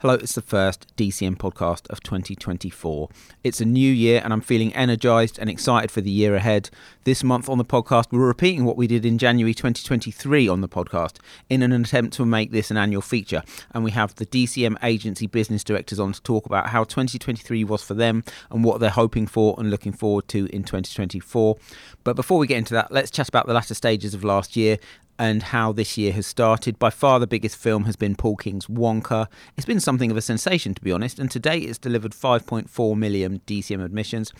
Hello, it's the first DCM podcast of 2024. It's a new year and I'm feeling energized and excited for the year ahead. This month on the podcast, we're repeating what we did in January 2023 on the podcast in an attempt to make this an annual feature. And we have the DCM agency business directors on to talk about how 2023 was for them and what they're hoping for and looking forward to in 2024. But before we get into that, let's chat about the latter stages of last year and how this year has started. By far, the biggest film has been Paul King's Wonka. It's been something of a sensation, to be honest, and to date it's delivered 5.4 million DCM admissions.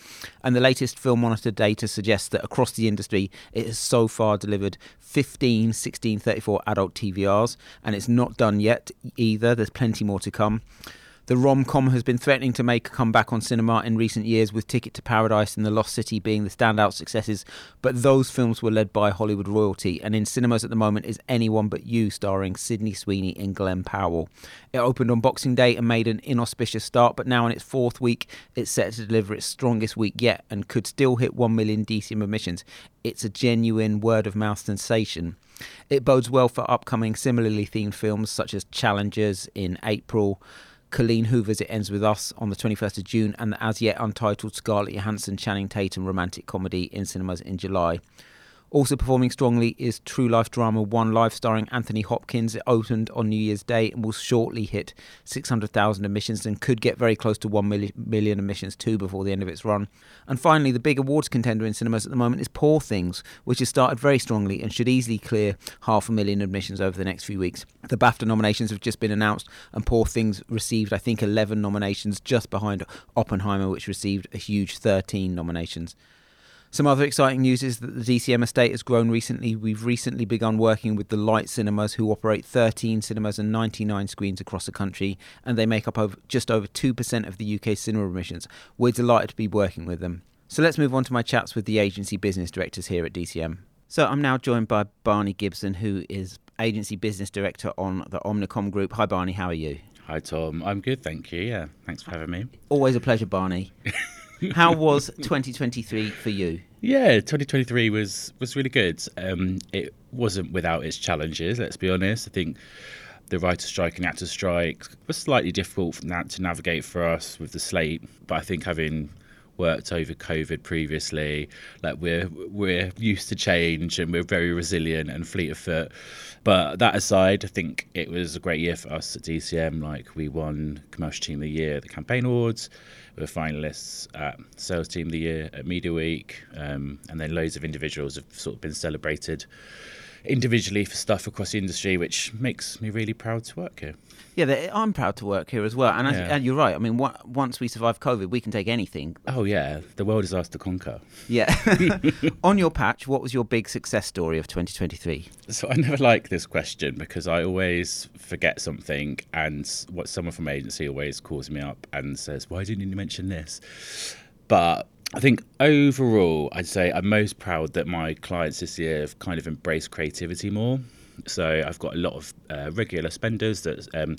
And the latest Film Monitor data suggests that across the industry, it has so far delivered 15 16 34 adult TVRs, and it's not done yet either. There's plenty more to come. The rom com has been threatening to make a comeback on cinema in recent years, with Ticket to Paradise and The Lost City being the standout successes. But those films were led by Hollywood royalty, and in cinemas at the moment is Anyone But You, starring Sydney Sweeney and Glen Powell. It opened on Boxing Day and made an inauspicious start, but now in its fourth week, it's set to deliver its strongest week yet and could still hit 1 million DCM admissions. It's a genuine word of mouth sensation. It bodes well for upcoming similarly themed films such as Challengers in April. Colleen Hoover's It Ends With Us on the 21st of June, and the as yet untitled Scarlett Johansson Channing Tatum romantic comedy in cinemas in July. Also performing strongly is true life drama One Life, starring Anthony Hopkins. It opened on New Year's Day and will shortly hit 600,000 admissions and could get very close to 1 million, million admissions too before the end of its run. And finally, the big awards contender in cinemas at the moment is Poor Things, which has started very strongly and should easily clear half a million admissions over the next few weeks. The BAFTA nominations have just been announced, and Poor Things received, I think, 11 nominations, just behind Oppenheimer, which received a huge 13 nominations. Some other exciting news is that the DCM estate has grown recently. We've recently begun working with the Light Cinemas, who operate 13 cinemas and 99 screens across the country, and they make up over, just over 2% of the UK cinema admissions. We're delighted to be working with them. So let's move on to my chats with the agency business directors here at DCM. So I'm now joined by Barney Gibson, who is agency business director on the Omnicom Group. Hi, Barney. How are you? Hi, Tom. I'm good, thank you. Yeah, thanks for having me. Always a pleasure, Barney. How was 2023 for you? Yeah, 2023 was was really good. Um, it wasn't without its challenges. Let's be honest. I think the writer strike and actor strike was slightly difficult for na to navigate for us with the slate, but I think having worked over COVID previously. Like we're we're used to change and we're very resilient and fleet of foot. But that aside, I think it was a great year for us at DCM. Like we won Commercial Team of the Year at the Campaign Awards. We were finalists at Sales Team of the Year at Media Week, um, and then loads of individuals have sort of been celebrated individually for stuff across the industry, which makes me really proud to work here. Yeah, I'm proud to work here as well. And, yeah. and you're right. I mean, once we survive COVID, we can take anything. Oh, yeah. The world is ours to conquer. Yeah. On your patch, what was your big success story of 2023? So I never like this question because I always forget something, and what someone from agency always calls me up and says, Why didn't you mention this? But I think overall, I'd say I'm most proud that my clients this year have kind of embraced creativity more. So I've got a lot of uh, regular spenders that um,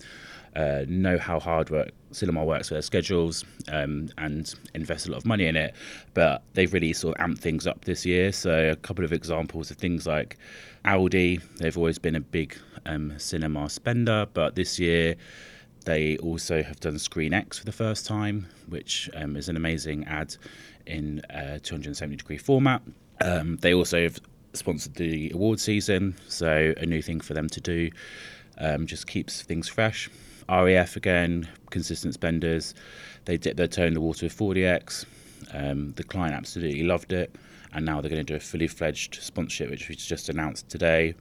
uh, know how hard work cinema works with their schedules um, and invest a lot of money in it. But they've really sort of amped things up this year. So a couple of examples of things like Audi. They've always been a big um, cinema spender, but this year they also have done Screen X for the first time, which um, is an amazing ad in a 270 degree format. Um, they also have sponsored the award season, so a new thing for them to do. Um, just keeps things fresh. RAF again, consistent spenders. They dipped their toe in the water with 4DX. Um, the client absolutely loved it, and now they're going to do a fully fledged sponsorship, which was just announced today.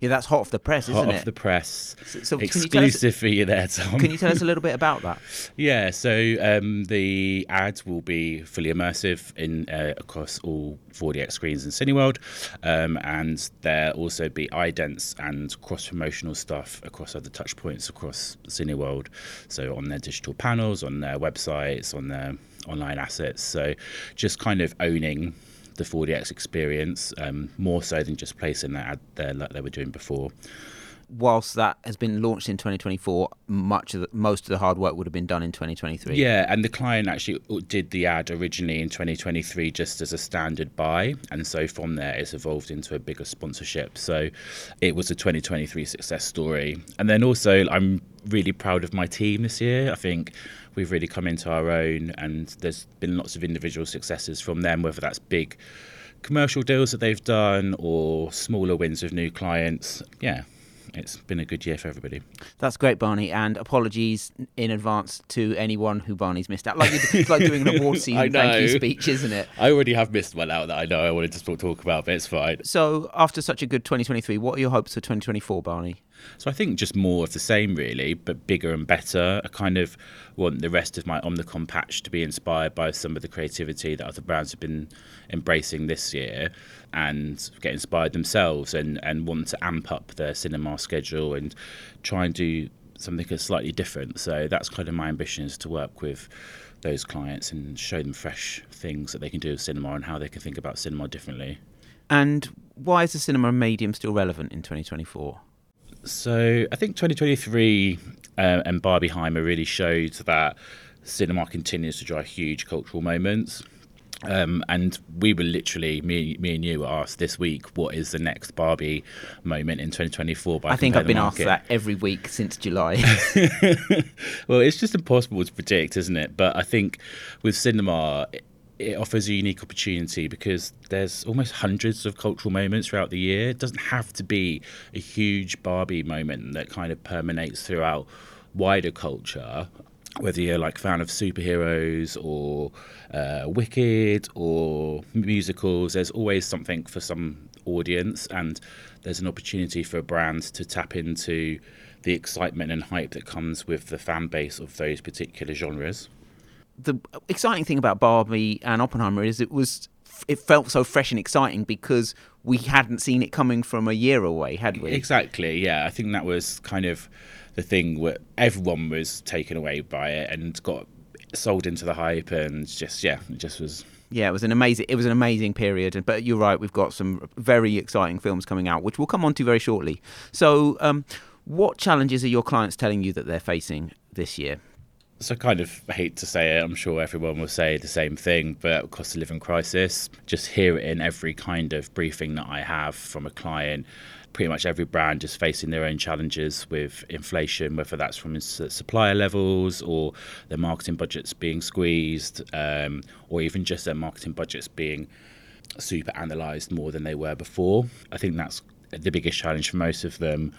Yeah, that's hot off the press, isn't it? Hot off the press. So, so Exclusive for you there, Tom. Can you tell us a little bit about that? yeah, so um, the ads will be fully immersive in uh, across all 4DX screens in Cineworld, um, and there also be idents and cross promotional stuff across other touch points across Cineworld. So on their digital panels, on their websites, on their online assets. So just kind of owning the 4DX experience um, more so than just placing that ad there like they were doing before. Whilst that has been launched in 2024, much of the, most of the hard work would have been done in 2023. Yeah, and the client actually did the ad originally in 2023 just as a standard buy, and so from there it's evolved into a bigger sponsorship. So it was a 2023 success story. And then also, I'm really proud of my team this year. I think we've really come into our own, and there's been lots of individual successes from them, whether that's big commercial deals that they've done or smaller wins with new clients. Yeah, it's been a good year for everybody. That's great, Barney, and apologies in advance to anyone who Barney's missed out. Like it's like doing an award season thank you speech, isn't it? I already have missed one out that I know I wanted to talk about, but it's fine. So, after such a good 2023, what are your hopes for 2024, Barney? So I think just more of the same, really, but bigger and better. I kind of want the rest of my Omnicom patch to be inspired by some of the creativity that other brands have been embracing this year and get inspired themselves and, and want to amp up their cinema schedule and try and do something that's slightly different. So that's kind of my ambition is to work with those clients and show them fresh things that they can do with cinema and how they can think about cinema differently. And why is the cinema medium still relevant in 2024? So I think 2023 uh, and Barbieheimer really showed that cinema continues to drive huge cultural moments. Um, and we were literally me, me and you were asked this week, what is the next Barbie moment in 2024? I think I've been asked that every week since July. well, it's just impossible to predict, isn't it? But I think with cinema, it offers a unique opportunity because there's almost hundreds of cultural moments throughout the year. It doesn't have to be a huge Barbie moment that kind of permeates throughout wider culture. Whether you're like a fan of superheroes or uh, Wicked or musicals, there's always something for some audience, and there's an opportunity for a brand to tap into the excitement and hype that comes with the fan base of those particular genres the exciting thing about Barbie and Oppenheimer is it was it felt so fresh and exciting because we hadn't seen it coming from a year away, had we? Exactly. Yeah, I think that was kind of the thing where everyone was taken away by it and got sold into the hype and just yeah, it just was yeah, it was an amazing it was an amazing period. But you're right, we've got some very exciting films coming out, which we'll come on to very shortly. So, um, what challenges are your clients telling you that they're facing this year? So, I kind of hate to say it, I'm sure everyone will say the same thing, but cost of living crisis, just hear it in every kind of briefing that I have from a client. Pretty much every brand is facing their own challenges with inflation, whether that's from supplier levels or their marketing budgets being squeezed, um, or even just their marketing budgets being super analysed more than they were before. I think that's the biggest challenge for most of them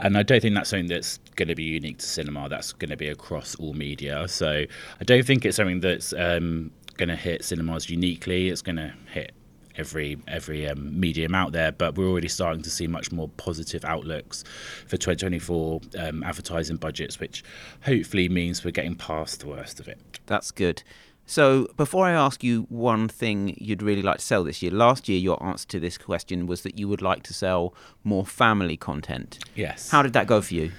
and I don't think that's something that's going to be unique to cinema. That's going to be across all media. So I don't think it's something that's um, going to hit cinemas uniquely. It's going to hit every every um, medium out there. But we're already starting to see much more positive outlooks for 2024 um, advertising budgets, which hopefully means we're getting past the worst of it. That's good. So, before I ask you one thing you'd really like to sell this year, last year your answer to this question was that you would like to sell more family content. Yes. How did that go for you?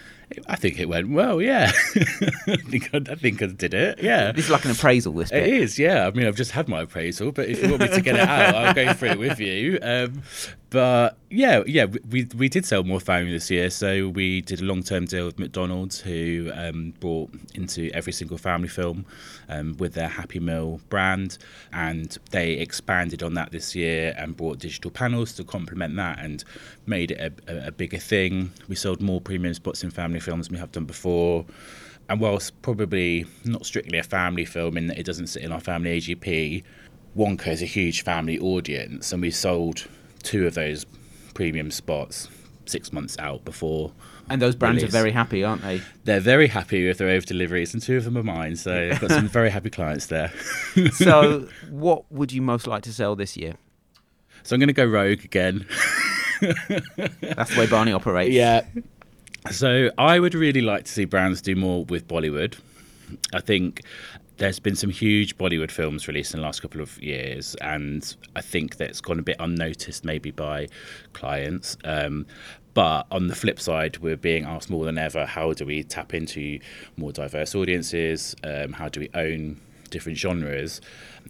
I think it went well. Yeah, I think I, I, think I did it. Yeah, this is like an appraisal. This bit. it is. Yeah, I mean, I've just had my appraisal, but if you want me to get it out, I'll go through it with you. Um, but yeah, yeah, we we did sell more family this year. So we did a long term deal with McDonald's, who um, brought into every single family film um, with their Happy Meal brand, and they expanded on that this year and brought digital panels to complement that and made it a, a bigger thing. We sold more premium spots in family films we have done before. And whilst probably not strictly a family film in that it doesn't sit in our family AGP, Wonka is a huge family audience, and we sold two of those premium spots six months out before. And those brands release. are very happy, aren't they? They're very happy with their over deliveries, and two of them are mine. So I've got some very happy clients there. so, what would you most like to sell this year? So I'm going to go rogue again. That's the way Barney operates. Yeah. So I would really like to see brands do more with Bollywood. I think there's been some huge Bollywood films released in the last couple of years, and I think that's gone a bit unnoticed maybe by clients. Um, but on the flip side, we're being asked more than ever how do we tap into more diverse audiences? Um, how do we own different genres?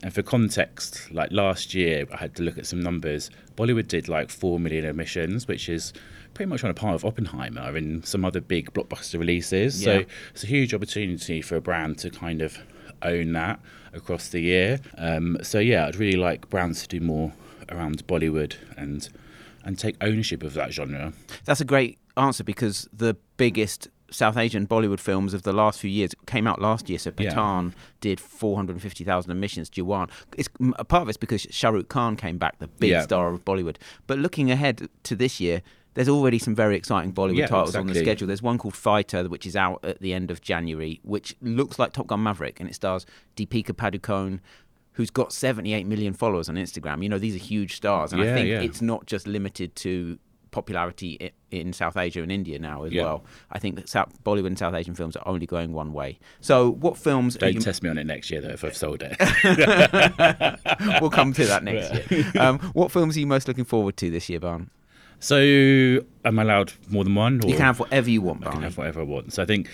And for context, like last year, I had to look at some numbers. Bollywood did like 4 million admissions, which is pretty much on a par with Oppenheimer and some other big blockbuster releases. Yeah. So it's a huge opportunity for a brand to kind of own that across the year. Um, so yeah, I'd really like brands to do more around Bollywood and and take ownership of that genre. That's a great answer because the biggest South Asian Bollywood films of the last few years came out last year. So Yeah. Did 450,000 admissions. Jawan. It's part of it's because Shah Rukh Khan came back, the big Yeah. star of Bollywood. But looking ahead to this year. There's already some very exciting Bollywood Yeah, titles on the schedule. There's one called Fighter, which is out at the end of January, which looks like Top Gun Maverick, and it stars Deepika Padukone, who's got 78 million followers on Instagram. You know, these are huge stars, and I think yeah. it's not just limited to popularity in South Asia and India now as Yeah. well. I think that South, Bollywood and South Asian films are only going one way. So, what films? Are Don't you, test me on it next year though if I've sold it. we'll come to that next year. Um, what films are you most looking forward to this year, Barn? so am I allowed more than one? Or You can have whatever you want, I can have whatever I want. So I think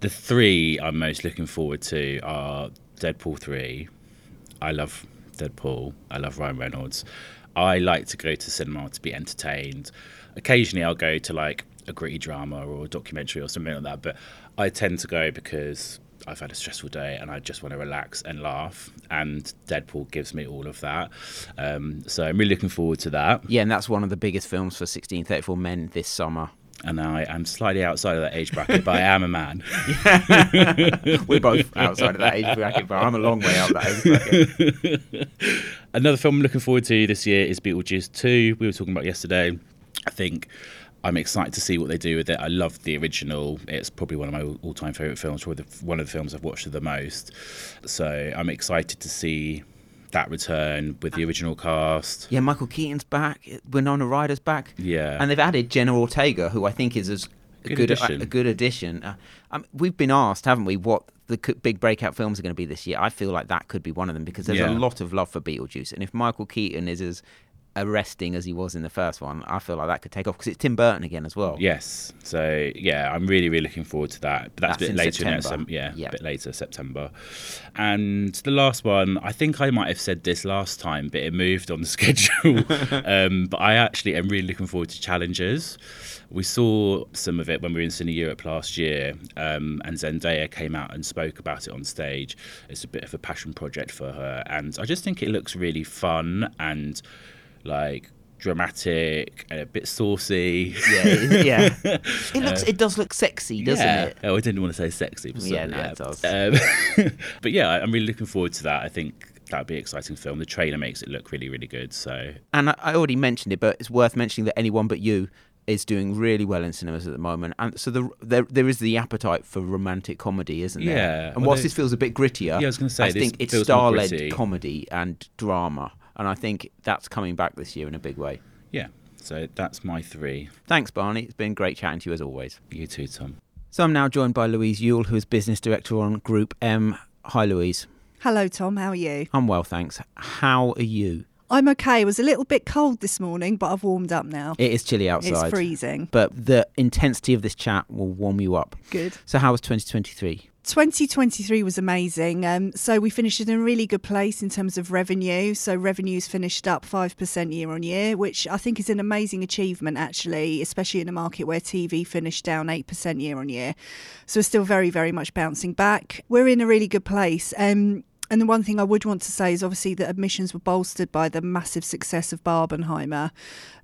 the three I'm most looking forward to are Deadpool three. I love Deadpool. I love Ryan Reynolds. I like to go to cinema to be entertained. Occasionally, I'll go to like a gritty drama or a documentary or something like that. But I tend to go because I've had a stressful day and I just want to relax and laugh. And Deadpool gives me all of that. Um, so I'm really looking forward to that. Yeah, and that's one of the biggest films for 1634 men this summer. And I am slightly outside of that age bracket, but I am a man. We're both outside of that age bracket, but I'm a long way out that age bracket. Another film I'm looking forward to this year is Beetlejuice 2. We were talking about yesterday. I think I'm excited to see what they do with it. I love the original. It's probably one of my all time favourite films, probably the, one of the films I've watched the most. So I'm excited to see that return with the original cast. Yeah, Michael Keaton's back. Winona Ryder's back. Yeah. And they've added Jenna Ortega, who I think is as A good, good a, addition. a good addition. Uh, um, we've been asked, haven't we, what the big breakout films are going to be this year. I feel like that could be one of them because there's Yeah. a lot of love for Beetlejuice. And if Michael Keaton is as arresting as he was in the first one, I feel like that could take off because it's Tim Burton again as well. Yes. So yeah, I'm really really looking forward to that. But that's, That's a bit later. September. Yeah, Yeah. a bit later September. And the last one, I think I might have said this last time, but it moved on the schedule. um, but I actually am really looking forward to Challengers. We saw some of it when we were in Cine Europe last year, um, and Zendaya came out and spoke about it on stage. It's a bit of a passion project for her, and I just think it looks really fun and like dramatic and a bit saucy. Yeah, it- yeah. It looks, it does look sexy, doesn't yeah. it? Oh, I didn't want to say sexy. But Yeah, no, it does. Um, but yeah, I'm really looking forward to that. I think that would be an exciting film. The trailer makes it look really, really good. So And I, already mentioned it, but it's worth mentioning that anyone but you is doing really well in cinemas at the moment, and so the, there there is the appetite for romantic comedy, isn't there? Yeah, And well, whilst they- this feels a bit grittier, Yeah, I was gonna say, I think it's star-led comedy and drama, and I think that's coming back this year in a big way. yeah, so that's my three. Thanks, Barney. It's been great chatting to you as always. You too, Tom. So I'm now joined by Louise Yule, who is business director on Group M. Hi, Louise. Hello, Tom. How are you? I'm well, thanks. How are you? I'm okay. It was a little bit cold this morning, but I've warmed up now. It is chilly outside. It's freezing. But the intensity of this chat will warm you up. Good. So, how was 2023? 2023 was amazing. Um, so we finished in a really good place in terms of revenue. So revenues finished up 5% year on year, which I think is an amazing achievement, actually, especially in a market where TV finished down 8% year on year. So we're still very, very much bouncing back. We're in a really good place. Um, and the one thing I would want to say is obviously that admissions were bolstered by the massive success of Barbenheimer.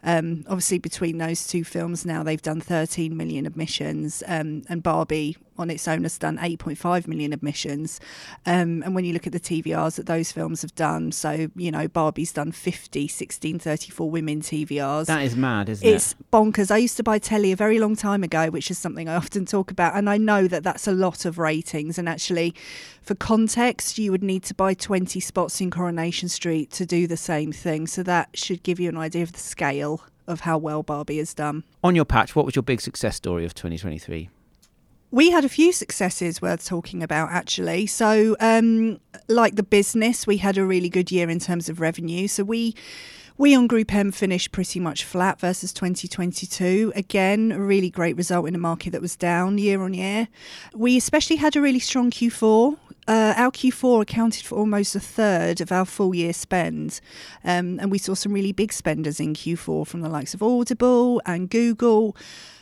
Um, obviously, between those two films now, they've done 13 million admissions, um, and Barbie on its own has done 8.5 million admissions. Um, and when you look at the TVRs that those films have done, so, you know, Barbie's done 50, 16, 34 women TVRs. That is mad, isn't It's it? It's bonkers. I used to buy telly a very long time ago, which is something I often talk about. And I know that that's a lot of ratings. And actually, for context, you would need to buy 20 spots in Coronation Street to do the same thing. So that should give you an idea of the scale of how well Barbie has done. On your patch, what was your big success story of 2023? We had a few successes worth talking about, actually. So, um, like the business, we had a really good year in terms of revenue. So we we on Group M finished pretty much flat versus 2022. Again, a really great result in a market that was down year on year. We especially had a really strong Q4. Uh, our Q4 accounted for almost a third of our full year spend. Um, and we saw some really big spenders in Q4 from the likes of Audible and Google.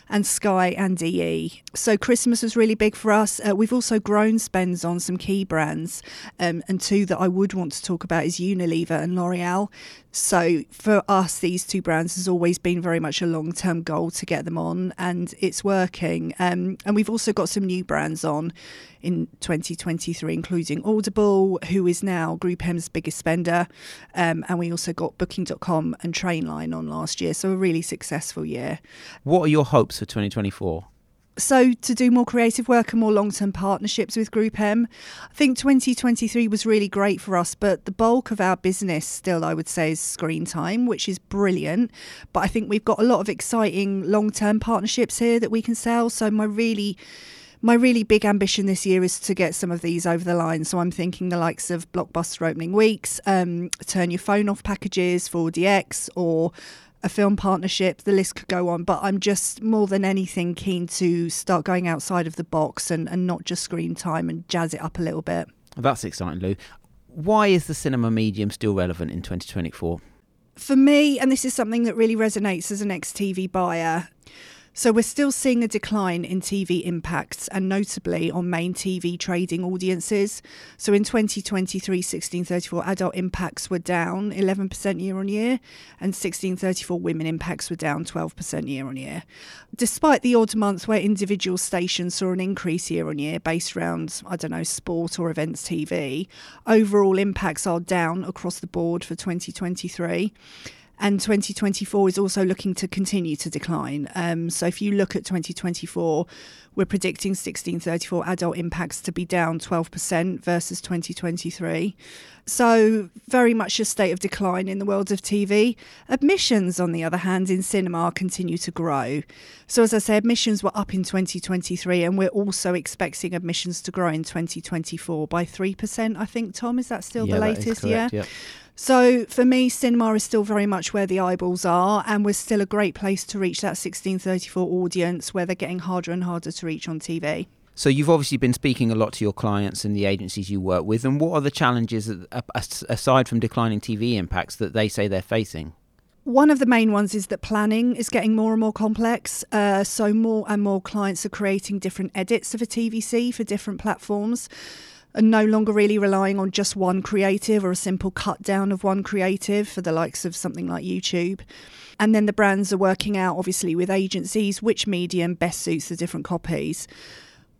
And Sky and EE. So Christmas was really big for us. Uh, we've also grown spends on some key brands, um, and two that I would want to talk about is Unilever and L'Oreal. So for us, these two brands has always been very much a long term goal to get them on, and it's working. Um, and we've also got some new brands on in 2023, including Audible, who is now Group M's biggest spender, um, and we also got Booking.com and Trainline on last year. So a really successful year. What are your hopes for 2024? so to do more creative work and more long-term partnerships with Group M. I think 2023 was really great for us, but the bulk of our business still I would say is screen time, which is brilliant, but I think we've got a lot of exciting long-term partnerships here that we can sell. So my really my really big ambition this year is to get some of these over the line. So I'm thinking the likes of blockbuster opening weeks, um, turn your phone off packages 4DX or a film partnership, the list could go on, but I'm just more than anything keen to start going outside of the box and, and not just screen time and jazz it up a little bit. That's exciting, Lou. Why is the cinema medium still relevant in 2024? For me, and this is something that really resonates as an ex TV buyer, so we're still seeing a decline in TV impacts and notably on main TV trading audiences. So in 2023, 1634 adult impacts were down 11% year on year and 1634 women impacts were down 12% year on year. Despite the odd month where individual stations saw an increase year on year based around, I don't know, sport or events TV, overall impacts are down across the board for 2023 and 2024 is also looking to continue to decline. Um, so if you look at 2024, we're predicting 1634 adult impacts to be down 12% versus 2023. So very much a state of decline in the world of TV. Admissions, on the other hand, in cinema continue to grow. So as I say, admissions were up in 2023, and we're also expecting admissions to grow in 2024 by 3%. I think, Tom, is that still yeah, the latest? Correct, yeah. So for me, cinema is still very much where the eyeballs are, and we're still a great place to reach that 1634 audience where they're getting harder and harder to reach on TV. So you've obviously been speaking a lot to your clients and the agencies you work with, and what are the challenges aside from declining TV impacts that they say they're facing? One of the main ones is that planning is getting more and more complex. Uh, so, more and more clients are creating different edits of a TVC for different platforms and no longer really relying on just one creative or a simple cut down of one creative for the likes of something like YouTube. And then the brands are working out, obviously, with agencies which medium best suits the different copies.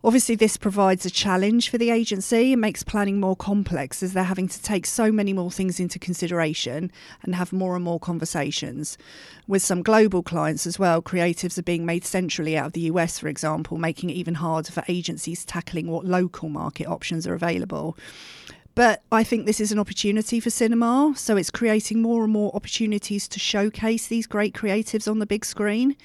Obviously, this provides a challenge for the agency and makes planning more complex as they're having to take so many more things into consideration and have more and more conversations. With some global clients as well, creatives are being made centrally out of the US, for example, making it even harder for agencies tackling what local market options are available. But I think this is an opportunity for cinema, so it's creating more and more opportunities to showcase these great creatives on the big screen.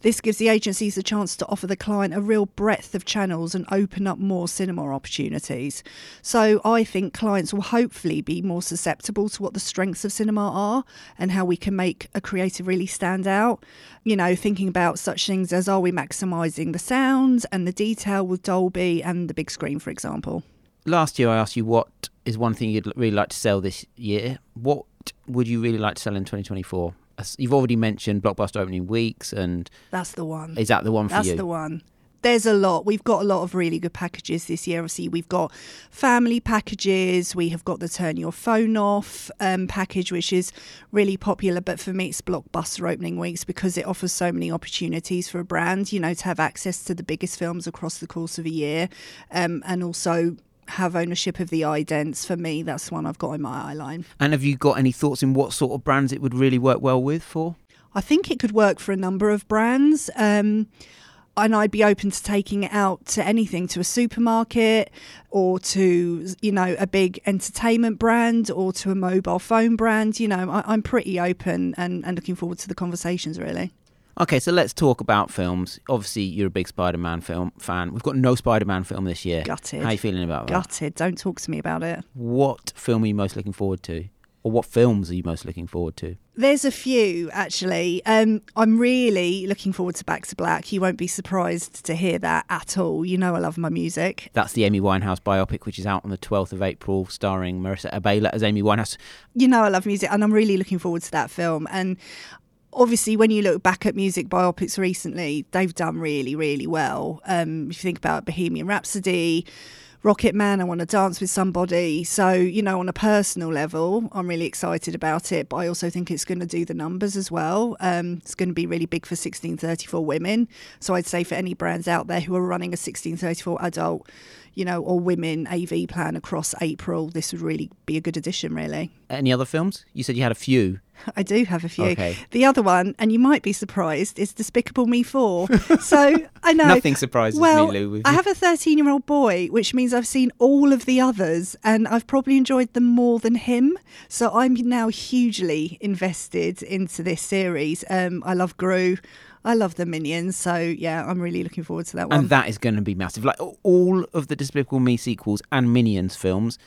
This gives the agencies a chance to offer the client a real breadth of channels and open up more cinema opportunities. So I think clients will hopefully be more susceptible to what the strengths of cinema are and how we can make a creative really stand out. You know, thinking about such things as are we maximising the sound and the detail with Dolby and the big screen, for example. Last year, I asked you what is one thing you'd really like to sell this year. What would you really like to sell in 2024? You've already mentioned blockbuster opening weeks, and that's the one. Is that the one for that's you? That's the one. There's a lot. We've got a lot of really good packages this year. Obviously, we've got family packages. We have got the turn your phone off um, package, which is really popular. But for me, it's blockbuster opening weeks because it offers so many opportunities for a brand, you know, to have access to the biggest films across the course of a year, um, and also have ownership of the idents. For me, that's one I've got in my eye line. And have you got any thoughts in what sort of brands it would really work well with for? I think it could work for a number of brands. Um, and I'd be open to taking it out to anything to a supermarket or to you know a big entertainment brand or to a mobile phone brand you know I, am pretty open and, and looking forward to the conversations really Okay, so let's talk about films. Obviously, you're a big Spider-Man film fan. We've got no Spider-Man film this year. Gutted. How are you feeling about that? Gutted. Don't talk to me about it. What film are you most looking forward to? Or what films are you most looking forward to? There's a few actually. Um, I'm really looking forward to Back to Black. You won't be surprised to hear that at all. You know I love my music. That's the Amy Winehouse biopic, which is out on the 12th of April, starring Marisa Abela as Amy Winehouse. You know I love music, and I'm really looking forward to that film. And obviously, when you look back at music biopics recently, they've done really, really well. Um, if you think about Bohemian Rhapsody, Rocket Man, I want to dance with somebody. So, you know, on a personal level, I'm really excited about it. But I also think it's going to do the numbers as well. Um, it's going to be really big for 1634 women. So I'd say for any brands out there who are running a 1634 adult, you know, or women AV plan across April, this would really be a good addition, really. Any other films? You said you had a few. I do have a few. Okay. The other one, and you might be surprised, is Despicable Me 4. so I know. Nothing surprises well, me, Lou. I have a 13 year old boy, which means I've seen all of the others and I've probably enjoyed them more than him. So I'm now hugely invested into this series. Um, I love Gru. I love the Minions. So yeah, I'm really looking forward to that one. and that is going to be massive. Like all of the Despicable Me sequels and Minions films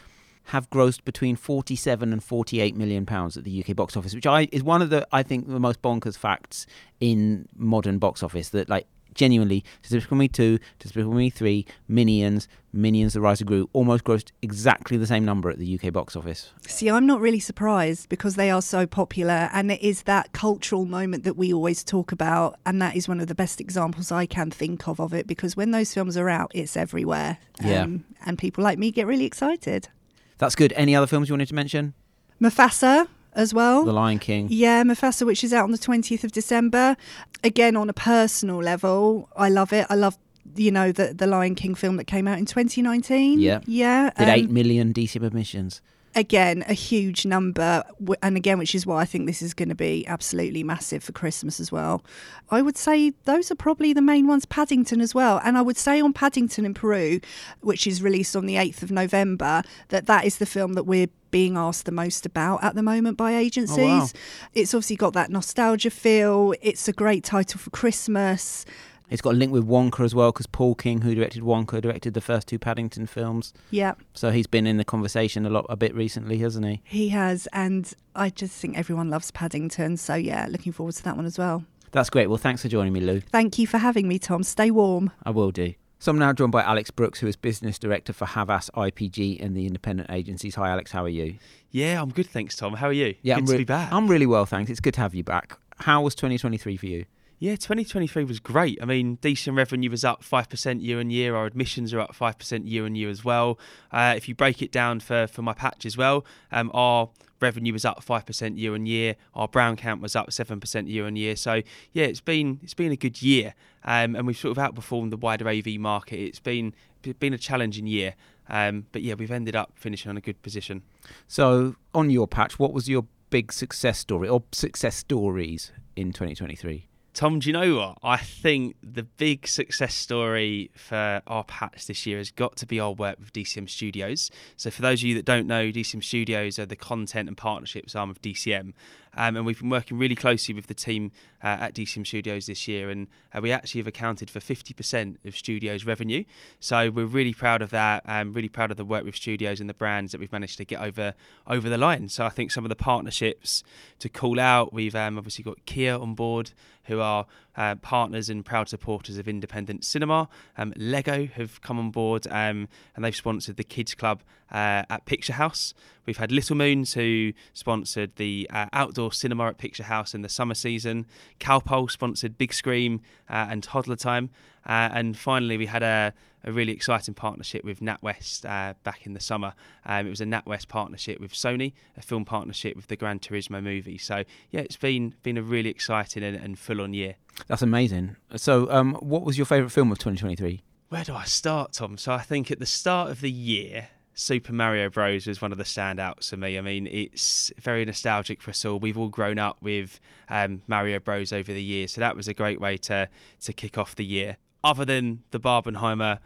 have grossed between 47 and 48 million pounds at the UK box office, which I is one of the I think the most bonkers facts in modern box office that like genuinely Despicable Me 2, Despicable Me 3, Minions, Minions The Rise of Gru almost grossed exactly the same number at the UK box office. See, I'm not really surprised because they are so popular, and it is that cultural moment that we always talk about, and that is one of the best examples I can think of of it. Because when those films are out, it's everywhere, Yeah. um, and people like me get really excited. That's good. Any other films you wanted to mention? Mufasa as well. The Lion King. Yeah, Mufasa, which is out on the 20th of December. Again, on a personal level, I love it. I love, you know, the, the Lion King film that came out in 2019. Yeah. Yeah. Did um, 8 million DC admissions. Again a huge number and again which is why i think this is going to be absolutely massive for christmas as well. I would say those are probably the main ones. Paddington as well. And i would say on paddington in peru which is released on the 8th of november that that is the film that we're being asked the most about at the moment by oh, agencies. Oh, wow. it's obviously got that nostalgia feel. It's a great title for christmas It's got a link with Wonka as well because Paul King, who directed Wonka, directed the first two Paddington films. yeah So he's been in the conversation a lot, a bit recently, hasn't he? he has and i just think everyone loves paddington so yeah looking forward to that one as well That's great. Well, thanks for joining me, Lou. Thank you for having me, Tom. Stay warm. I will do. So I'm now joined by Alex Brooks, who is business director for Havas IPG and the independent agencies. Hi, Alex. How are you? Yeah, I'm good, thanks, Tom. How are you? Yeah, good I'm to be back. I'm really well, thanks. It's good to have you back. How was 2023 for you? Yeah, 2023 was great. I mean, DCM revenue was up 5% year on year. Our admissions are up 5% year on year as well. Uh, if you break it down for, for my patch as well, um, our revenue was up 5% year on year. Our brown count was up 7% year on year. So, yeah, it's been it's been a good year. Um, and we've sort of outperformed the wider AV market. It's been been a challenging year. Um, but yeah, we've ended up finishing on a good position. So, on your patch, what was your big success story or success stories in 2023? Tom, do you know what? I think the big success story for our patch this year has got to be our work with DCM Studios. So, for those of you that don't know, DCM Studios are the content and partnerships arm of DCM. Um, and we've been working really closely with the team uh, at DCM Studios this year, and uh, we actually have accounted for 50% of Studios' revenue. So we're really proud of that. I'm really proud of the work with Studios and the brands that we've managed to get over over the line. So I think some of the partnerships to call out, we've um, obviously got Kia on board, who are uh, partners and proud supporters of independent cinema. Um, Lego have come on board um, and they've sponsored the Kids Club uh, at Picture House. We've had Little Moons who sponsored the uh, cinema at Picture House in the summer season. Calpol sponsored Big Scream uh, and Toddler Time. Uh, and finally, we had a, a really exciting partnership with NatWest uh, back in the summer. Um, it was a NatWest partnership with Sony, a film partnership with the Gran Turismo movie. So yeah, it's been been a really exciting and, and full on year. That's amazing. So, um, what was your favourite film of 2023? Where do I start, Tom? So I think at the start of the year, Super Mario Bros was one of the standouts for me. I mean, it's very nostalgic for us all. We've all grown up with um, Mario Bros over the years, so that was a great way to to kick off the year. Other than the Barbenheimer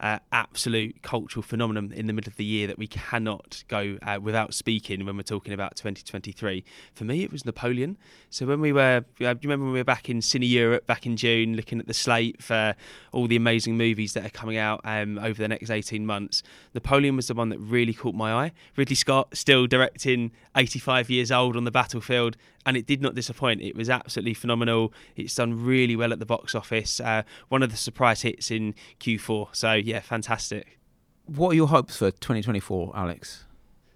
uh, absolute cultural phenomenon in the middle of the year that we cannot go uh, without speaking when we're talking about 2023. For me, it was Napoleon. So when we were, uh, do you remember when we were back in Cine Europe back in June, looking at the slate for all the amazing movies that are coming out um, over the next 18 months? Napoleon was the one that really caught my eye. Ridley Scott still directing, 85 years old on the battlefield, and it did not disappoint. It was absolutely phenomenal. It's done really well at the box office. Uh, one of the surprise hits in Q4. So yeah, fantastic. What are your hopes for 2024, Alex?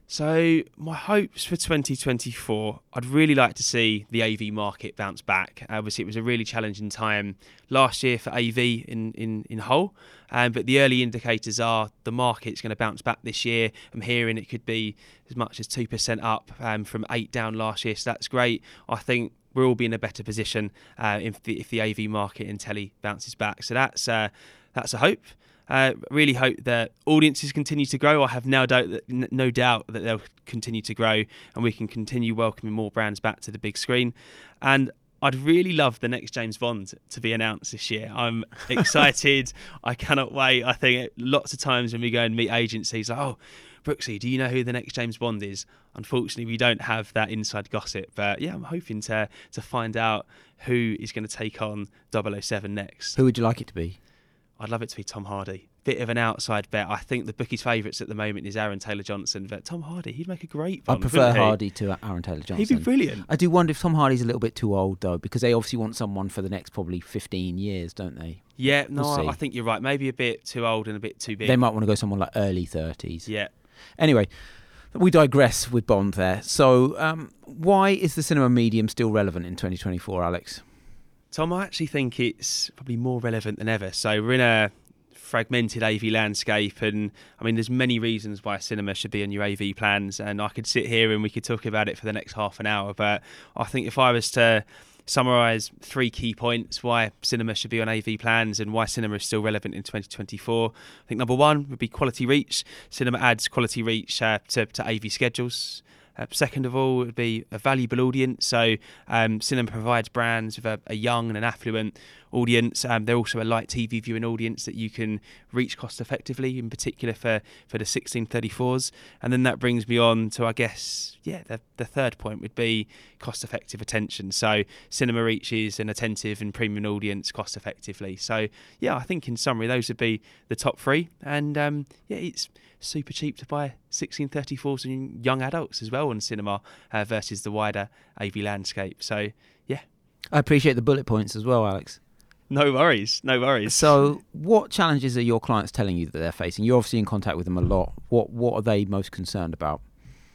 So, my hopes for 2024, I'd really like to see the AV market bounce back. Obviously, it was a really challenging time last year for AV in, in, in whole, um, but the early indicators are the market's going to bounce back this year. I'm hearing it could be as much as 2% up um, from 8 down last year, so that's great. I think we'll all be in a better position uh, if, the, if the AV market in telly bounces back. So, that's, uh, that's a hope. Uh, really hope that audiences continue to grow. I have no doubt that no doubt that they'll continue to grow, and we can continue welcoming more brands back to the big screen. And I'd really love the next James Bond to be announced this year. I'm excited. I cannot wait. I think lots of times when we go and meet agencies, like, oh, Brooksy, do you know who the next James Bond is? Unfortunately, we don't have that inside gossip. But yeah, I'm hoping to to find out who is going to take on 007 next. Who would you like it to be? I'd love it to be Tom Hardy. Bit of an outside bet. I think the bookie's favourites at the moment is Aaron Taylor Johnson, but Tom Hardy, he'd make a great Bond. I prefer Hardy to Aaron Taylor Johnson. He'd be brilliant. I do wonder if Tom Hardy's a little bit too old though, because they obviously want someone for the next probably 15 years, don't they? Yeah, no, we'll I think you're right. Maybe a bit too old and a bit too big. They might want to go someone like early 30s. Yeah. Anyway, we digress with Bond there. So, um, why is the cinema medium still relevant in 2024, Alex? Tom, I actually think it's probably more relevant than ever. So we're in a fragmented AV landscape. And I mean, there's many reasons why cinema should be on your AV plans. And I could sit here and we could talk about it for the next half an hour. But I think if I was to summarize three key points why cinema should be on AV plans and why cinema is still relevant in 2024. I think number one would be quality reach. Cinema adds quality reach uh, to, to AV schedules. Uh, second of all, it would be a valuable audience. So, um, cinema provides brands with a, a, young and an affluent audience. Um, they're also a light TV viewing audience that you can reach cost effectively, in particular for, for the 1634s. And then that brings me on to, I guess, yeah, the, the third point would be cost effective attention. So, cinema reaches an attentive and premium audience cost effectively. So, yeah, I think in summary, those would be the top three. And um, yeah, it's super cheap to buy 1634s and young adults as well on cinema uh, versus the wider AV landscape. So, yeah. I appreciate the bullet points as well, Alex. No worries, no worries. So, what challenges are your clients telling you that they're facing? You're obviously in contact with them a lot. What What are they most concerned about?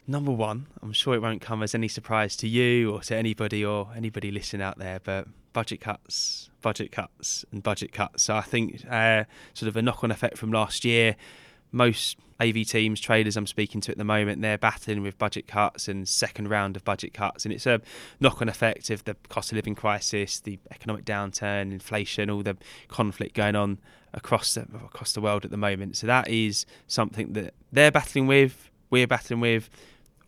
Number one, I'm sure it won't come as any surprise to you or to anybody or anybody listening out there, but budget cuts, budget cuts, and budget cuts. So I think uh, sort of a knock-on effect from last year most AV teams, traders I'm speaking to at the moment, they're battling with budget cuts and second round of budget cuts, and it's a knock-on effect of the cost of living crisis, the economic downturn, inflation, all the conflict going on across the, across the world at the moment. So that is something that they're battling with, we're battling with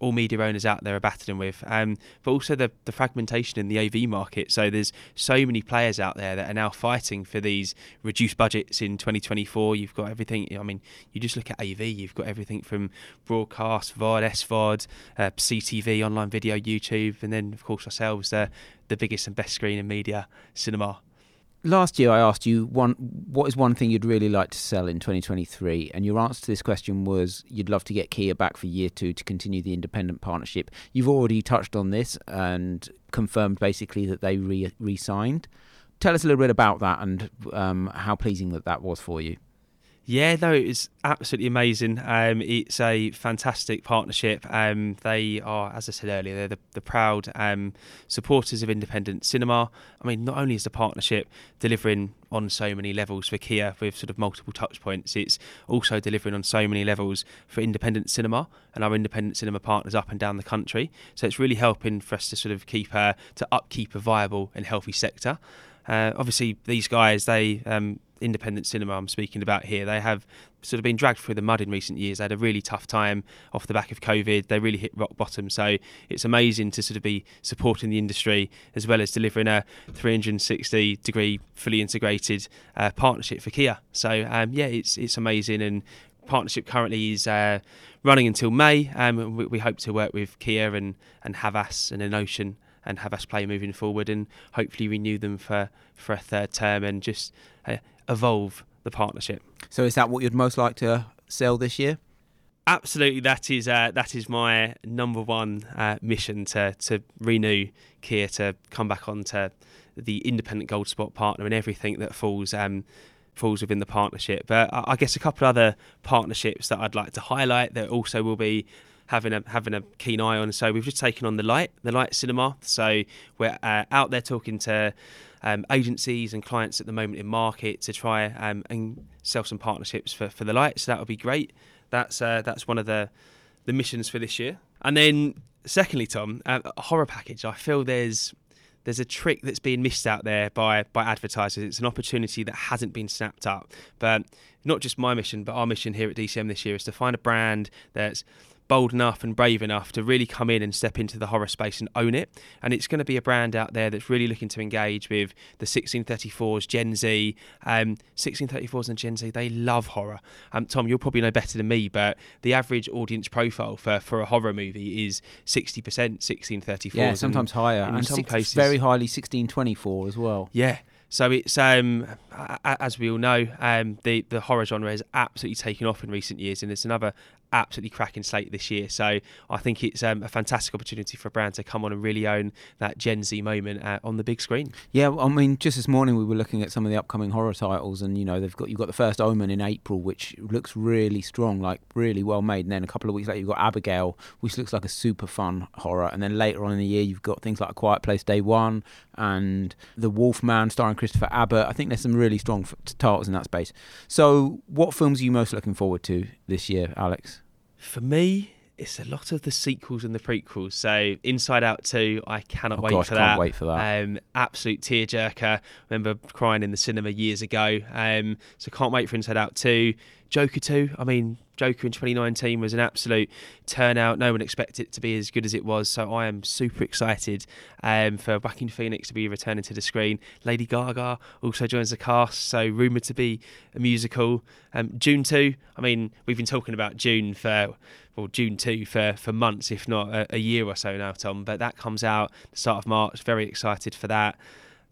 all media owners out there are battling with, um, but also the, the fragmentation in the AV market. So there's so many players out there that are now fighting for these reduced budgets in 2024. You've got everything. I mean, you just look at AV. You've got everything from broadcast, VOD, SVOD, uh, CTV, online video, YouTube, and then of course ourselves, uh, the biggest and best screen in media, cinema last year I asked you one what is one thing you'd really like to sell in 2023 and your answer to this question was you'd love to get Kia back for year 2 to continue the independent partnership. You've already touched on this and confirmed basically that they re- re-signed. Tell us a little bit about that and um, how pleasing that that was for you. Yeah, no, it's absolutely amazing. Um, it's a fantastic partnership. Um, they are, as I said earlier, they're the, the proud um, supporters of independent cinema. I mean, not only is the partnership delivering on so many levels for Kia with sort of multiple touch points, it's also delivering on so many levels for independent cinema and our independent cinema partners up and down the country. So it's really helping for us to sort of keep uh, to upkeep a viable and healthy sector. Uh, obviously, these guys they um, independent cinema I'm speaking about here, they have sort of been dragged through the mud in recent years. They had a really tough time off the back of COVID. They really hit rock bottom. So it's amazing to sort of be supporting the industry as well as delivering a 360 degree fully integrated uh, partnership for Kia. So um, yeah, it's it's amazing and partnership currently is uh, running until May. Um, we, we, hope to work with Kia and and Havas and Innocean and Havas Play moving forward and hopefully renew them for for a third term and just uh, evolve the partnership. So, is that what you'd most like to sell this year? Absolutely, that is uh, that is my number one uh, mission to to renew Kia to come back onto the independent gold spot partner and everything that falls um, falls within the partnership. But I guess a couple of other partnerships that I'd like to highlight that also will be having a having a keen eye on. So we've just taken on the light, the light cinema. So we're uh, out there talking to um, agencies and clients at the moment in market to try um, and sell some partnerships for, for the light. So that would be great. That's uh, that's one of the the missions for this year. And then secondly, Tom, uh, horror package. I feel there's there's a trick that's being missed out there by by advertisers. It's an opportunity that hasn't been snapped up. But not just my mission, but our mission here at DCM this year is to find a brand that's bold enough and brave enough to really come in and step into the horror space and own it. And it's going to be a brand out there that's really looking to engage with the 1634s, Gen Z. Um, 1634s and Gen Z, they love horror. Um, Tom, you'll probably know better than me, but the average audience profile for, for a horror movie is 60% 1634s. Yeah, sometimes and, higher. and in And some six- cases, very highly 1624 as well. yeah. So it's um, as we all know, um, the the horror genre has absolutely taken off in recent years, and it's another absolutely cracking slate this year. So I think it's um, a fantastic opportunity for a brand to come on and really own that Gen Z moment uh, on the big screen. Yeah, I mean, just this morning we were looking at some of the upcoming horror titles, and you know they've got you've got the first Omen in April, which looks really strong, like really well made. And then a couple of weeks later you've got Abigail, which looks like a super fun horror. And then later on in the year you've got things like A Quiet Place Day One and The Wolfman, starring Christopher Abbott. I think there's some really strong titles in that space. So, what films are you most looking forward to this year, Alex? For me, it's a lot of the sequels and the prequels. So Inside Out 2, I cannot Oh wait gosh, for can't that. wait for that. Um, absolute tearjerker. Remember crying in the cinema years ago. Um, so can't wait for Inside Out 2. Joker 2, I mean, Joker in 2019 was an absolute turnout. No one expected it to be as good as it was. So I am super excited um, for Joaquin Phoenix to be returning to the screen. Lady Gaga also joins the cast, so rumoured to be a musical. Um, Dune 2, I mean, we've been talking about Dune for well, Dune 2 for, for months, if not a, a year or so now, Tom. But that comes out the start of March. Very excited for that.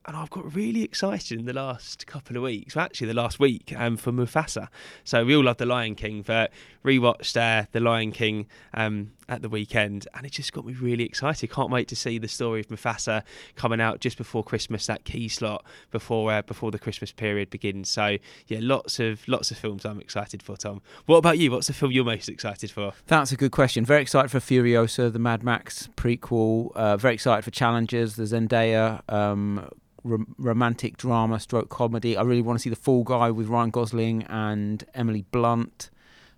And I've got really excited in the last couple of weeks, well, actually the last week, um, for Mufasa. So we all love The Lion King, but rewatched uh, The Lion King um, at the weekend, and it just got me really excited. Can't wait to see the story of Mufasa coming out just before Christmas, that key slot before uh, before the Christmas period begins. So yeah, lots of lots of films I'm excited for. Tom, what about you? What's the film you're most excited for? That's a good question. Very excited for Furiosa, the Mad Max prequel. Uh, very excited for Challengers, the Zendaya um, romantic drama stroke comedy. I really want to see The Fall Guy with Ryan Gosling and Emily Blunt.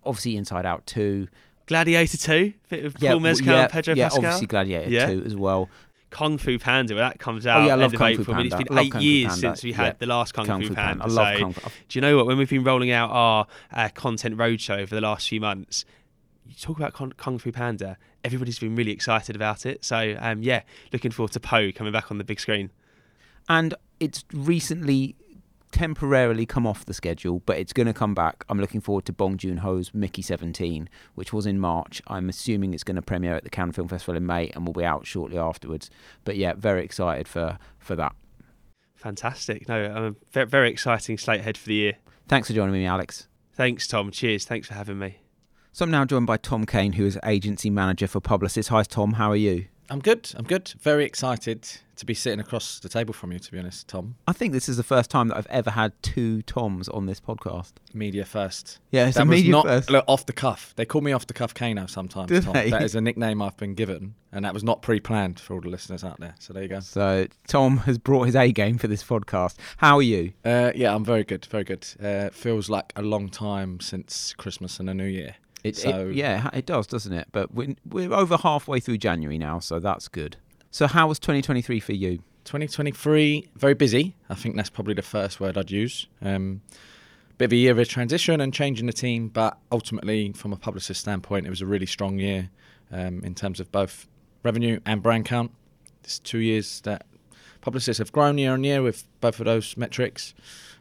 Obviously, Inside Out 2. Gladiator 2, bit of Paul w- Mescal yeah, and Pedro yeah, Pascal. obviously Gladiator Yeah. 2 as well. Kung Fu Panda, when that comes out Oh, yeah, I love end of Kung Fu. I mean, it's Panda. been eight Kung years since we had Yeah. the last Kung, Kung Fu Fu Panda. Panda. I love so, Kung Fu. do you know what? When we've been rolling out our uh, content roadshow over the last few months, you talk about Kung, Kung Fu Panda, everybody's been really excited about it. So, um, yeah, looking forward to Po coming back on the big screen. and it's recently temporarily come off the schedule, but it's going to come back. I'm looking forward to Bong Joon Ho's Mickey 17, which was in March. I'm assuming it's going to premiere at the Cannes Film Festival in May and will be out shortly afterwards. But yeah, very excited for for that. Fantastic. No, um, very, very exciting slate ahead for the year. Thanks for joining me, Alex. Thanks, Tom. Cheers. Thanks for having me. So I'm now joined by Tom Kane, who is agency manager for Publicis. Hi, Tom. How are you? I'm good. I'm good. Very excited to be sitting across the table from you, to be honest, Tom. I think this is the first time that I've ever had two Toms on this podcast. Media first. Yeah, it's that a was media not first. look, off the cuff. They call me off the cuff Kano sometimes, Do Tom. they? That is a nickname I've been given, and that was not pre-planned for all the listeners out there. So there you go. So Tom has brought his A game for this podcast. How are you? Uh, yeah, I'm very good. Very good. Uh, feels like a long time since Christmas and the New Year. It, So- it, yeah, it does, doesn't it? But we're, we're over halfway through January now, so that's good. So, how was 2023 for you? 2023, very busy. I think that's probably the first word I'd use. Um, bit of a year of transition and changing the team, but ultimately, from a Publicis standpoint, it was a really strong year um, in terms of both revenue and brand count. It's two years that Publicis have grown year on year with both of those metrics,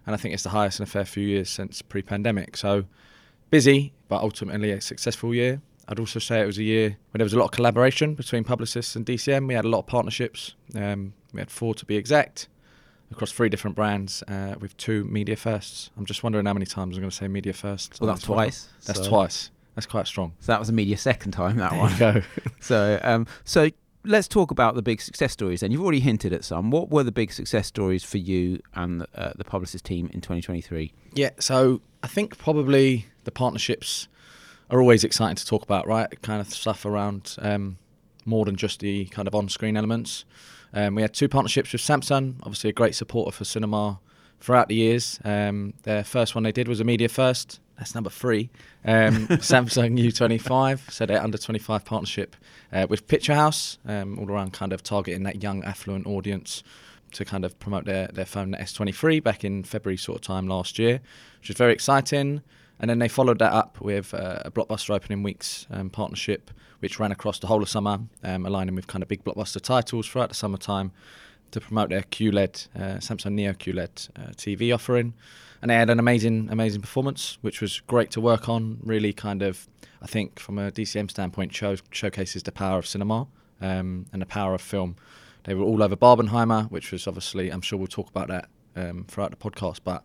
and I think it's the highest in a fair few years since pre-pandemic. So busy, but ultimately a successful year. I'd also say it was a year where there was a lot of collaboration between Publicis and DCM. We had a lot of partnerships. Um, we had four to be exact across three different brands uh, with two media firsts. I'm just wondering how many times I'm going to say media first. Well, that's twice. That's so, twice. That's quite strong. So that was a media second time. That There one. go. So, um, so let's talk about the big success stories. Then you've already hinted at some. What were the big success stories for you and uh, the Publicis team in 2023? Yeah, so I think probably the partnerships are always exciting to talk about, right? Kind of stuff around um, more than just the kind of on-screen elements. Um, we had two partnerships with Samsung, obviously a great supporter for cinema throughout the years. Um, their first one they did was a media first. That's number three. Um, Samsung U25, so their under 25 partnership uh, with Picture House, um, all around kind of targeting that young affluent audience to kind of promote their, their phone, the S23, back in February sort of time last year, which was very exciting. And then they followed that up with uh, a blockbuster opening weeks um, partnership, which ran across the whole of summer, um, aligning with kind of big blockbuster titles throughout the summertime to promote their QLED, uh, Samsung Neo QLED uh, TV offering. And they had an amazing, amazing performance, which was great to work on. Really, kind of, I think, from a DCM standpoint, show, showcases the power of cinema um, and the power of film. They were all over Barbenheimer, which was obviously, I'm sure we'll talk about that um, throughout the podcast, but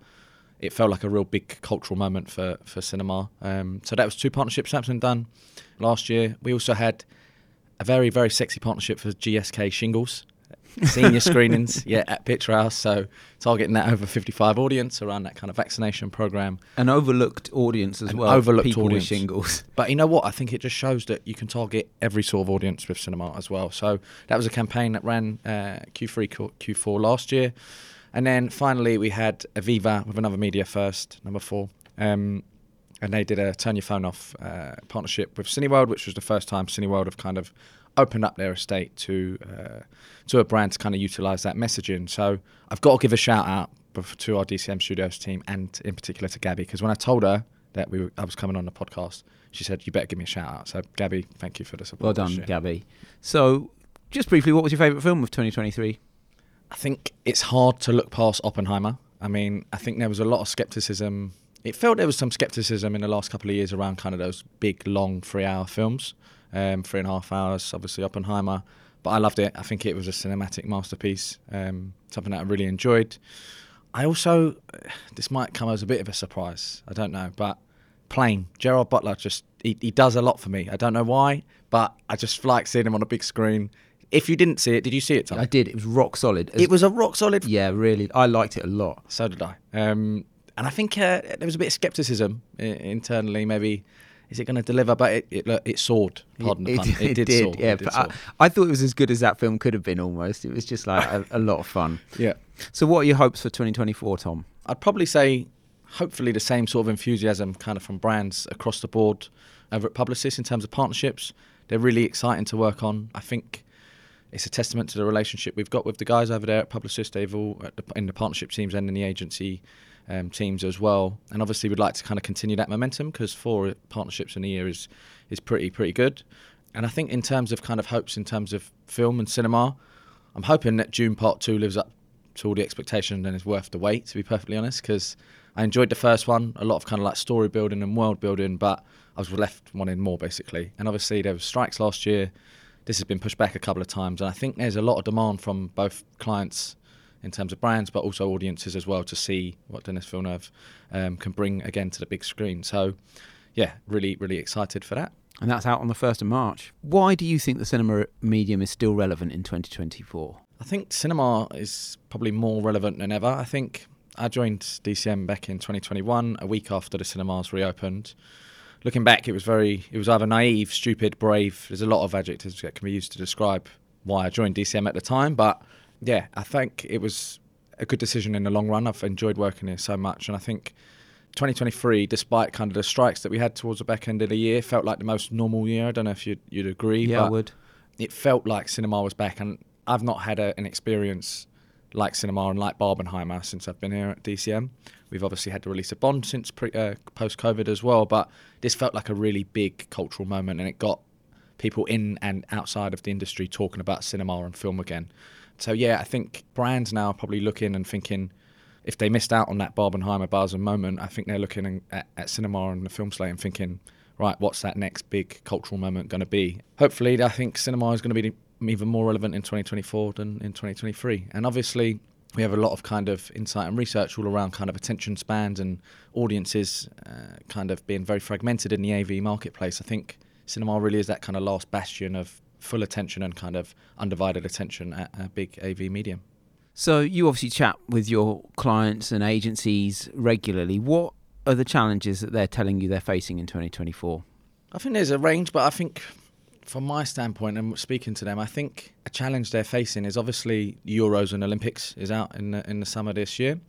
it felt like a real big cultural moment for for cinema. Um, so that was two partnerships Samsung done last year. We also had a very very sexy partnership for GSK shingles. Senior screenings, yeah, at Picture House. So targeting that over 55 audience around that kind of vaccination program. An overlooked audience as An well. overlooked people audience. with shingles. But you know what? I think it just shows that you can target every sort of audience with cinema as well. So that was a campaign that ran uh, Q3, Q- Q4 last year. And then finally, we had Aviva with another media first, number four. Um, and they did a Turn Your Phone Off uh, partnership with Cineworld, which was the first time Cineworld have kind of opened up their estate to uh, to a brand to kind of utilize that messaging. So I've got to give a shout out to our DCM Studios team and in particular to Gabby because when I told her that we were, I was coming on the podcast, she said, "You better give me a shout out." So Gabby, thank you for the support. Well done. Gabby. So, just briefly, what was your favourite film of 2023? I think it's hard to look past Oppenheimer. I mean, I think there was a lot of skepticism. It felt there was some skepticism in the last couple of years around kind of those big, long three-hour films, um, three and a half hours. Obviously, Oppenheimer, but I loved it. I think it was a cinematic masterpiece, um, something that I really enjoyed. I also, this might come as a bit of a surprise. I don't know, but Plane, Gerard Butler, just he, he does a lot for me. I don't know why, but I just like seeing him on a big screen. If you didn't see it, did you see it, Tom? I did. It was rock solid. As- It was a rock solid Yeah, really. I liked it a lot. so did I. Um, and I think uh, there was a bit of skepticism i- internally. Maybe is it going to deliver? But it it, it soared. Pardon the it, pun. it, It, did, did, soar. yeah. Did but I. I thought it was as good as that film could have been. Almost, it was just like a, a lot of fun. yeah. So, what are your hopes for 2024, Tom? I'd probably say, hopefully, the same sort of enthusiasm kind of from brands across the board uh, over at Publicis in terms of partnerships. They're really exciting to work on. I think it's a testament to the relationship we've got with the guys over there at Publicis. They've all the, in the partnership teams and in the agency um, teams as well. And obviously, we'd like to kind of continue that momentum because four partnerships in a year is is pretty pretty good. And I think in terms of kind of hopes in terms of film and cinema, I'm hoping that Dune Part Two lives up to all the expectation and is worth the wait. To be perfectly honest, because I enjoyed the first one, a lot of kind of like story building and world building, but I was left wanting more basically. And obviously there were strikes last year. This has been pushed back a couple of times, and I think there's a lot of demand from both clients in terms of brands, but also audiences as well to see what Denis Villeneuve um, can bring again to the big screen. So, yeah, really, really excited for that. And that's out on the 1st of March. Why do you think the cinema medium is still relevant in 2024? I think cinema is probably more relevant than ever. I think I joined DCM back in 2021, a week after the cinemas reopened. Looking back, it was very, it was either naive, stupid, brave. There's a lot of adjectives that can be used to describe why I joined DCM at the time. But yeah, I think it was a good decision in the long run. I've enjoyed working here so much. And I think 2023, despite kind of the strikes that we had towards the back end of the year, felt like the most normal year. I don't know if you'd, you'd agree. Yeah, I would. it felt like cinema was back, and I've not had a, an experience like cinema and like Barbenheimer since I've been here at DCM. We've obviously had the release of Bond since pre, uh, post COVID as well, but this felt like a really big cultural moment, and it got people in and outside of the industry talking about cinema and film again. So yeah, I think brands now are probably looking and thinking if they missed out on that Barbenheimer and moment, I think they're looking at, at cinema and the film slate and thinking, right, what's that next big cultural moment going to be? Hopefully, I think cinema is going to be even more relevant in 2024 than in 2023. And obviously, we have a lot of kind of insight and research all around kind of attention spans and audiences uh, kind of being very fragmented in the AV marketplace. I think cinema really is that kind of last bastion of full attention and kind of undivided attention at a big AV medium. So, you obviously chat with your clients and agencies regularly. What are the challenges that they're telling you they're facing in 2024? I think there's a range, but I think from my standpoint and speaking to them, I think a challenge they're facing is obviously Euros and Olympics is out in the, in the summer this year.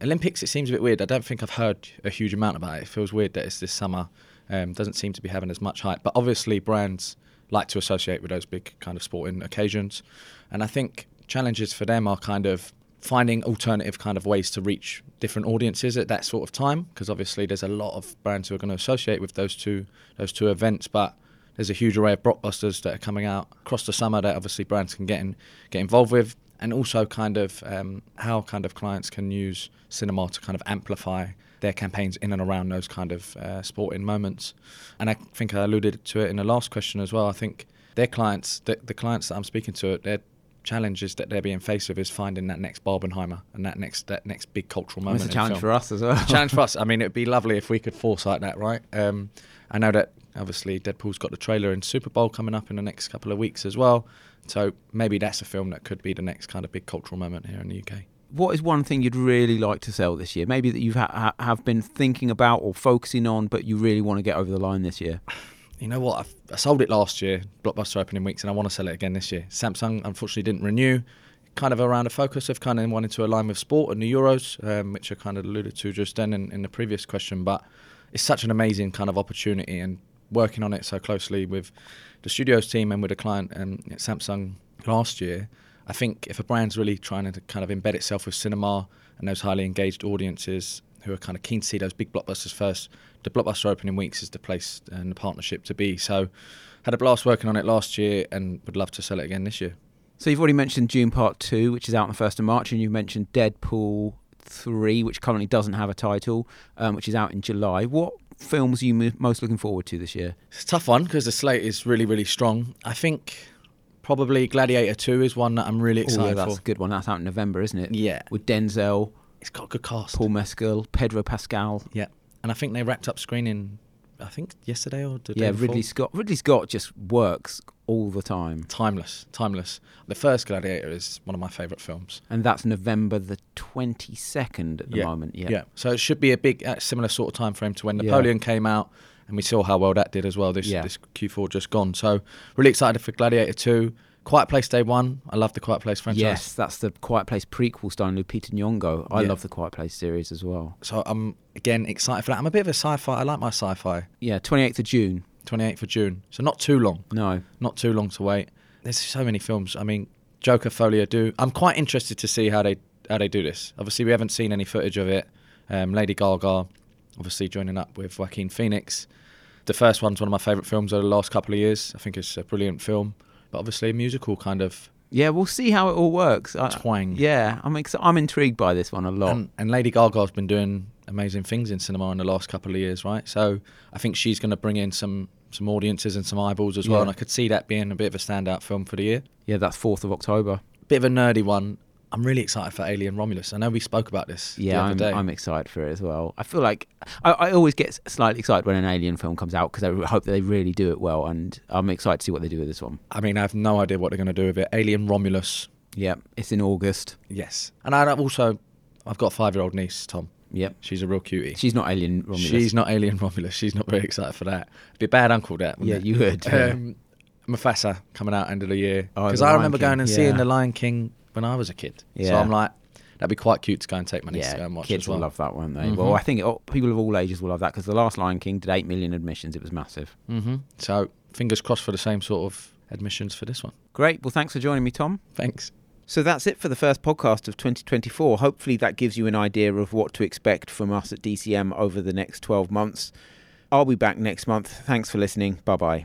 Olympics, it seems a bit weird. I don't think I've heard a huge amount about it. It feels weird that it's this summer. Um, doesn't seem to be having as much hype. But obviously, brands like to associate with those big kind of sporting occasions. And I think challenges for them are kind of finding alternative kind of ways to reach different audiences at that sort of time because obviously there's a lot of brands who are going to associate with those two those two events but there's a huge array of blockbusters that are coming out across the summer that obviously brands can get in, get involved with and also kind of um, how kind of clients can use cinema to kind of amplify their campaigns in and around those kind of uh, sporting moments. And I think I alluded to it in the last question as well. I think their clients, the, the clients that I'm speaking to, their challenges that they're being faced with is finding that next Barbenheimer and that next that next big cultural moment. It's a challenge for us as well. challenge for us. I mean, it'd be lovely if we could foresight that, right? Um, I know that obviously Deadpool's got the trailer in Super Bowl coming up in the next couple of weeks as well. So maybe that's a film that could be the next kind of big cultural moment here in the UK. What is one thing you'd really like to sell this year? Maybe that you ha- have been thinking about or focusing on, but you really want to get over the line this year. You know what? I've, I sold it last year, blockbuster opening weeks, and I want to sell it again this year. Samsung unfortunately didn't renew, kind of around a focus of kind of wanting to align with sport and the Euros, um, which I kind of alluded to just then in, in the previous question. But it's such an amazing kind of opportunity, and working on it so closely with the studios team and with a client um, at Samsung last year, I think if a brand's really trying to kind of embed itself with cinema and those highly engaged audiences who are kind of keen to see those big blockbusters first, the blockbuster opening weeks is the place and the partnership to be. So, had a blast working on it last year and would love to sell it again this year. So you've already mentioned Dune Part Two, which is out on the first of March, and you've mentioned Deadpool Three, which currently doesn't have a title, um, which is out in July. What films are you most looking forward to this year? It's a tough one because the slate is really, really strong. I think probably Gladiator 2 is one that I'm really excited Ooh, yeah, that's for. a good one. That's out in November, isn't it? Yeah. With Denzel, It's got a good cast. Paul Mescal, Pedro Pascal. Yeah. And I think they wrapped up screening, I think yesterday or the day Yeah, before. Ridley Scott. Ridley Scott just works all the time. Timeless, timeless. The first Gladiator is one of my favourite films. And that's November the 22nd at the yeah. moment. Yeah. yeah. So it should be a big, uh, similar sort of time frame to when Yeah. Napoleon came out, and we saw how well that did as well. This Yeah. this Q4 just gone. So really excited for Gladiator 2. Quiet Place Day One. I love the Quiet Place franchise. Yes, that's the Quiet Place prequel starring Lupita Nyong'o. I Yeah. love the Quiet Place series as well. So I'm again excited for that. I'm a bit of a sci-fi. I like my sci-fi. Yeah, 28th of June. 28th of June. So not too long. No. Not too long to wait. There's so many films. I mean, Joker Folie à Deux. I'm quite interested to see how they how they do this. Obviously, we haven't seen any footage of it. Um, Lady Gaga, obviously joining up with Joaquin Phoenix. The first one's one of my favourite films over the last couple of years. I think it's a brilliant film, but obviously a musical kind of Yeah, we'll see how it all works. I- twang. Yeah, I'm ex- I'm intrigued by this one a lot. And, and Lady Gaga's been doing amazing things in cinema in the last couple of years, right? So I think she's going to bring in some some audiences and some eyeballs as well, Yeah. and I could see that being a bit of a standout film for the year. yeah, that's 4th of October. Bit of a nerdy one. I'm really excited for Alien Romulus. I know we spoke about this Yeah, the other I'm, day. I'm excited for it as well. I feel like I, I always get slightly excited when an alien film comes out because I hope that they really do it well, and I'm excited to see what they do with this one. I mean, I have no idea what they're going to do with it. Alien Romulus, Yeah, it's in August. yes. And I also, I've got a five-year-old niece, Tom. Yep. She's a real cutie. She's not Alien Romulus. She's not Alien Romulus. She's not very excited for that. Be a bad uncle, that. Yeah, it? you would. yeah. Um, Mufasa coming out end of the year Oh, because The I remember King, going and yeah. seeing The Lion King when I was a kid. Yeah. So I'm like, that'd be quite cute to go and take my niece to go and watch kids as well. will love that, won't they? Mhm. Well, I think oh, people of all ages will love that because the last Lion King did eight million admissions. It was massive. hmm So fingers crossed for the same sort of admissions for this one. Great. Well, thanks for joining me, Tom. Thanks. So that's it for the first podcast of 2024. Hopefully, that gives you an idea of what to expect from us at DCM over the next 12 months. I'll be back next month. Thanks for listening. Bye bye.